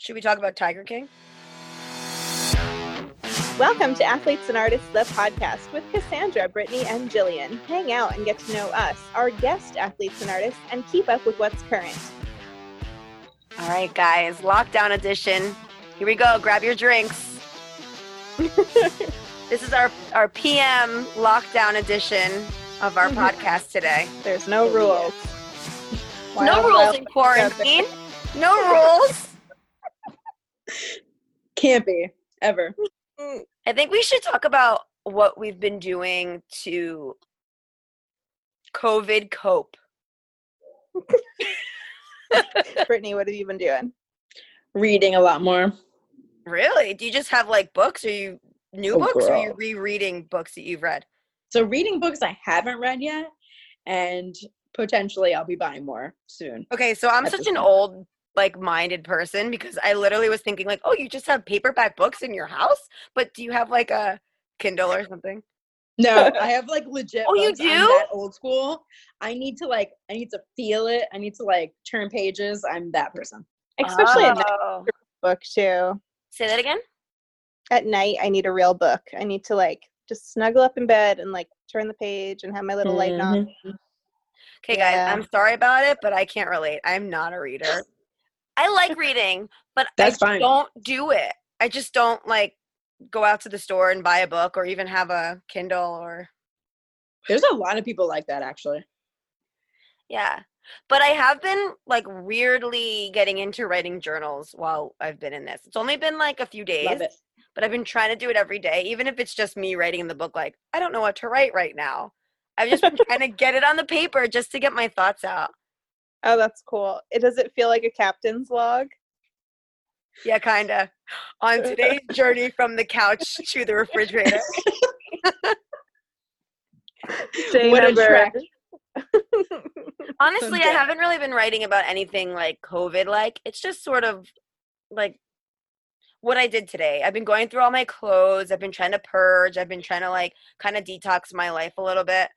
Should we talk about Tiger King? Welcome to Athletes and Artists, the podcast with Cassandra, Brittany, and Jillian. Hang out and get to know us, our guest athletes and artists, and keep up with what's current. All right, guys, lockdown edition. Here we go. Grab your drinks. this is our, our PM lockdown edition of our podcast today. There's no rules. no rules in quarantine. No rules. Can't be ever. Mm, I think we should talk about what we've been doing to COVID cope. Brittany, what have you been doing? Reading a lot more. Really? Do you just have like books? Or you new Oh, books? Or are you girl. rereading books that you've read? So reading books I haven't read yet, and potentially I'll be buying more soon. Okay, so I'm such an point. old like minded person because I literally was thinking like, oh, you just have paperback books in your house, but do you have like a Kindle or something? No, I have like legit. Oh, you do? that old school. I need to like. I need to feel it. I need to like turn pages. I'm that person. Especially at night Oh. book too. Say that again. At night, I need a real book. I need to like just snuggle up in bed and like turn the page and have my little light on. Mm-hmm. Okay, Yeah. guys, I'm sorry about it, but I can't relate. I'm not a reader. I like reading, but That's I don't do it. I just don't like go out to the store and buy a book or even have a Kindle or There's a lot of people like that actually. yeah. But I have been like weirdly getting into writing journals while I've been in this. It's only been like a few days, but I've been trying to do it every day, even if it's just me writing in the book like I don't know what to write right now. I've just been trying to get it on the paper just to get my thoughts out. Oh, that's cool. It does it feel like a captain's log? Yeah, kind of. On today's journey from the couch to the refrigerator. Day What a trek. Honestly, I haven't really been writing about anything like COVID like. It's just sort of like what I did today. I've been going through all my clothes. I've been trying to purge. I've been trying to like kind of detox my life a little bit.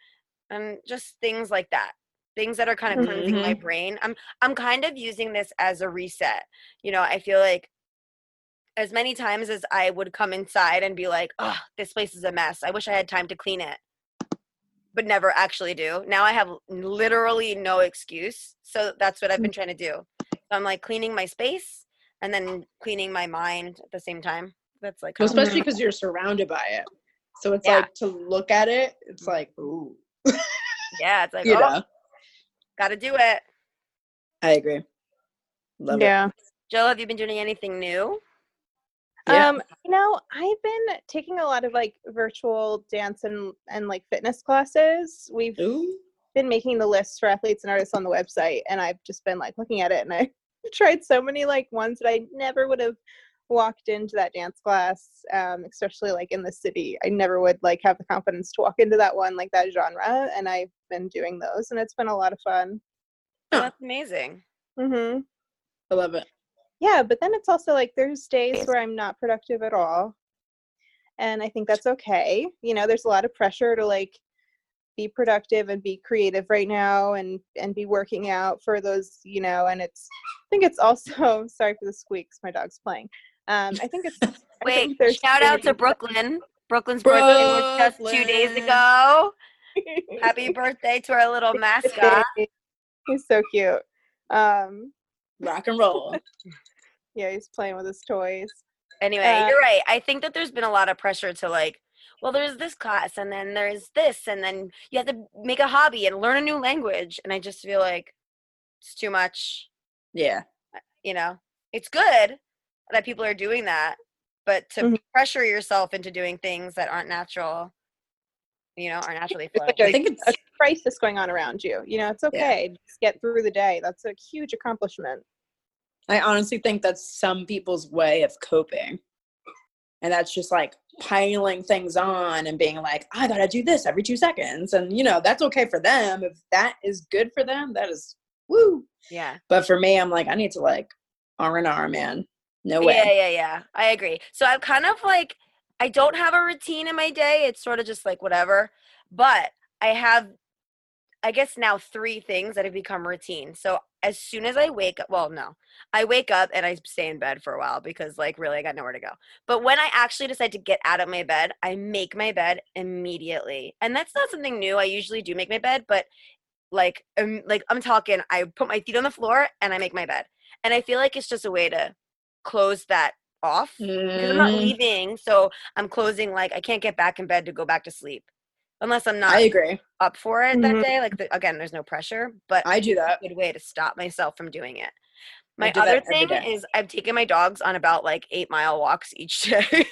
And just things like that. Things that are kind of cleansing my mm-hmm. brain. I'm I'm kind of using this as a reset. You know, I feel like as many times as I would come inside and be like, "Oh, this place is a mess. I wish I had time to clean it." But never actually do. Now I have literally no excuse. So that's what I've mm. been trying to do. So I'm like cleaning my space and then cleaning my mind at the same time. That's like Well, especially because you're surrounded by it. So it's Yeah. like to look at it. It's mm. like, ooh, yeah, it's like you oh, know. Gotta do it. I agree. Love it. yeah. Jill, have you been doing anything new? Yeah. Um, you know, I've been taking a lot of like virtual dance and and like fitness classes. We've Ooh. been making the lists for athletes and artists on the website, and I've just been like looking at it, and I tried so many like ones that I never would have walked into that dance class, um, especially like in the city. I never would like have the confidence to walk into that one like that genre, and I've been doing those, and it's been a lot of fun. Oh, that's amazing. Mm-hmm. I love it. Yeah, but then it's also like there's days where I'm not productive at all. And I think that's okay. You know, there's a lot of pressure to like be productive and be creative right now and and be working out for those, you know, and it's I think it's also sorry for the squeaks, my dog's playing. Um I think it's I Wait, think shout out to Brooklyn. Brooklyn's birthday was just two days ago. Happy birthday to our little mascot. He's so cute. Um Rock and roll. yeah, he's playing with his toys. Anyway, Uh, you're right. I think that there's been a lot of pressure to like, well, there's this class and then there's this and then you have to make a hobby and learn a new language. And I just feel like it's too much, Yeah. you know. It's good that people are doing that, but to Mhm. pressure yourself into doing things that aren't natural, you know, are naturally It's flowing. like a- I think it's a crisis going on around you. You know, it's okay. Just get through the day. That's a huge accomplishment. I honestly think that's some people's way of coping. And that's just like piling things on and being like, I gotta do this every two seconds. And you know, that's okay for them. If that is good for them, that is woo. yeah. But for me, I'm like, I need to like R and R, man. No way. Yeah, yeah, yeah. I agree. So I'm kind of like I don't have a routine in my day. It's sort of just like whatever. But I have I guess now three things that have become routine. So as soon as I wake up, well, no, I wake up and I stay in bed for a while because, like, really, I got nowhere to go. But when I actually decide to get out of my bed, I make my bed immediately. And that's not something new. I usually do make my bed, but like, um, like I'm talking, I put my feet on the floor and I make my bed. And I feel like it's just a way to close that off because I'm not Mm, leaving. So I'm closing, like, I can't get back in bed to go back to sleep unless I'm not I agree. up for it that Mhm. day. Like the, again, there's no pressure, but I do that. good way to stop myself from doing it. My do other thing is I've taken my dogs on about like eight mile walks each day.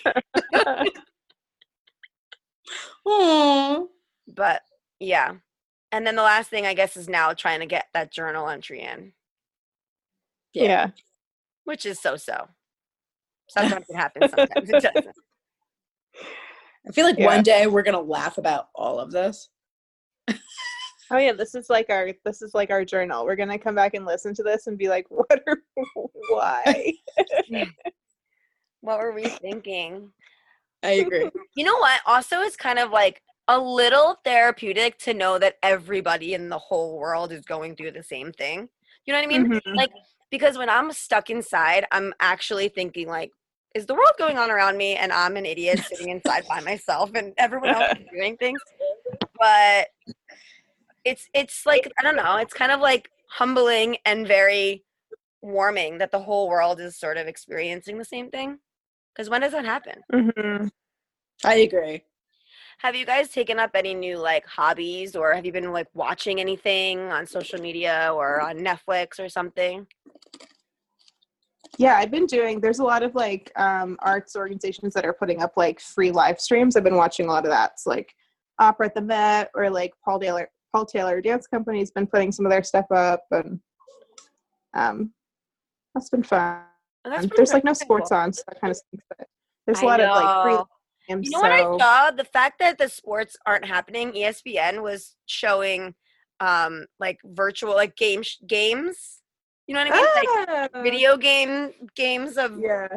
But yeah. And then the last thing I guess is now trying to get that journal entry in, yeah. Which is so so. Sometimes it happens, sometimes it doesn't. I feel like Yeah. one day we're gonna laugh about all of this. Oh yeah, this is like our this is like our journal. We're gonna come back and listen to this and be like, what are why? What were we thinking? I agree. You know what? Also, it's kind of like a little therapeutic to know that everybody in the whole world is going through the same thing. You know what I mean? Mhm. Like, because when I'm stuck inside, I'm actually thinking, like, is the world going on around me and I'm an idiot sitting inside by myself and everyone else is doing things? But it's it's like I don't know, it's kind of like humbling and very warming that the whole world is sort of experiencing the same thing. Because when does that happen? Mhm. I agree. Have you guys taken up any new like hobbies or have you been like watching anything on social media or on Netflix or something? Yeah, I've been doing. There's a lot of like um, arts organizations that are putting up like free live streams. I've been watching a lot of that. It's like Opera at the Met or like Paul Taylor Paul Taylor Dance Company's been putting some of their stuff up, and um, that's been fun. Oh, that's There's like no sports cool. on, so that kind of stinks. But there's a lot of like free games. You know what I saw? The fact that the sports aren't happening, ESPN was showing um like virtual like game sh- games. You know what I mean? Like Ah, video game games of Yeah,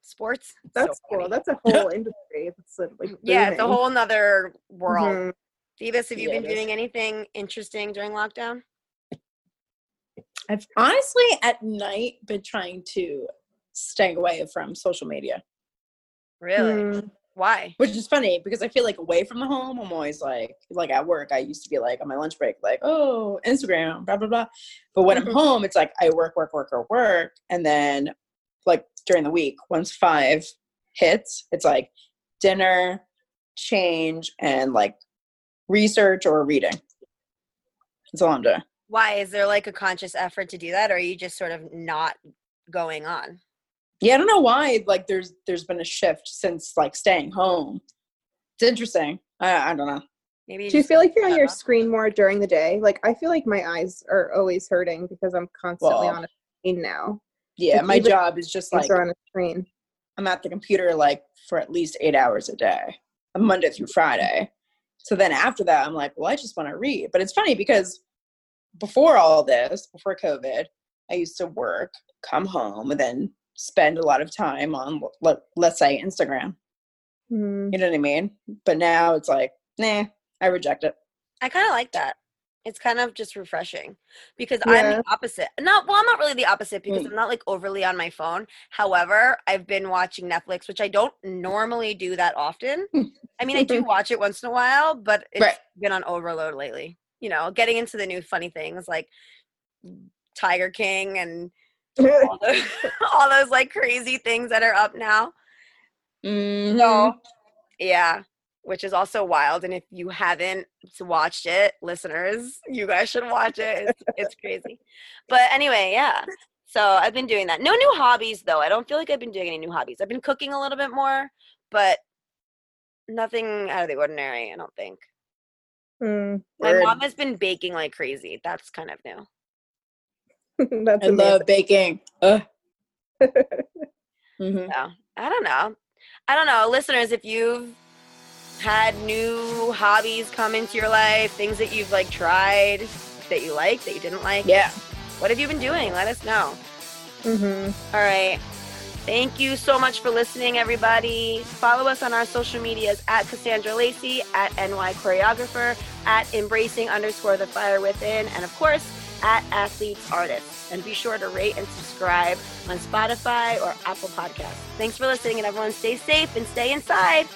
sports. So that's cool. funny. That's a whole industry. It's like yeah, it's a whole nother world. Mhm. Phoebus, have you Yeah, been it is. doing anything interesting during lockdown? I've honestly at night been trying to stay away from social media, Really? Mm. Why? which is funny because I feel like away from the home, I'm always like, like at work, I used to be like on my lunch break, like, oh, Instagram, blah, blah, blah. But when. I'm mm-hmm. home, it's like I work, work, work, or work. And then like during the week, once five hits, it's like dinner, change, and like research or reading. That's all I'm doing. Why? Is there like a conscious effort to do that or are you just sort of not going on? Yeah i don't know why like there's there's been a shift since like staying home it's interesting i, I don't know Maybe Do you feel like you're on your up. screen more during the day? Like I feel like my eyes are always hurting because I'm constantly Well, on a screen now. yeah Like, my job is just Things like on a screen. i'm at the computer like for at least eight hours a day monday through friday so then after that i'm like well i just want to read but it's funny because before all this before covid i used to work come home and then spend a lot of time on let, let's say instagram Mm. you know what i mean but now it's like nah i reject it I kind of like that. It's kind of just refreshing because I'm the opposite. Not well, I'm not really the opposite because Mm. I'm not like overly on my phone. However, I've been watching Netflix, which I don't normally do that often. I mean, I do watch it once in a while, but it's Right. been on overload lately. You know, getting into the new funny things like Tiger King and all those, all those like crazy things that are up now. Mhm. So, yeah, which is also wild. And if you haven't watched it, listeners, you guys should watch it. It's, it's crazy. But anyway, yeah. So I've been doing that. No new hobbies, though. I don't feel like I've been doing any new hobbies. I've been cooking a little bit more, but nothing out of the ordinary, I don't think. Mm. My mom has been baking like crazy. That's kind of new. That's I amazing. love baking. Ugh. Mhm. So I don't know. I don't know. Listeners, if you've had new hobbies come into your life, things that you've like tried that you like, that you didn't like, Yeah. what have you been doing? Let us know. Mhm. All right. Thank you so much for listening, everybody. Follow us on our social medias at Cassandra Lacey, at NY Choreographer, at Embracing underscore the Fire Within, and of course, at Athletes Artists. And be sure to rate and subscribe on Spotify or Apple Podcasts. Thanks for listening, and everyone stay safe and stay inside.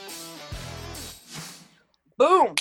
Boom.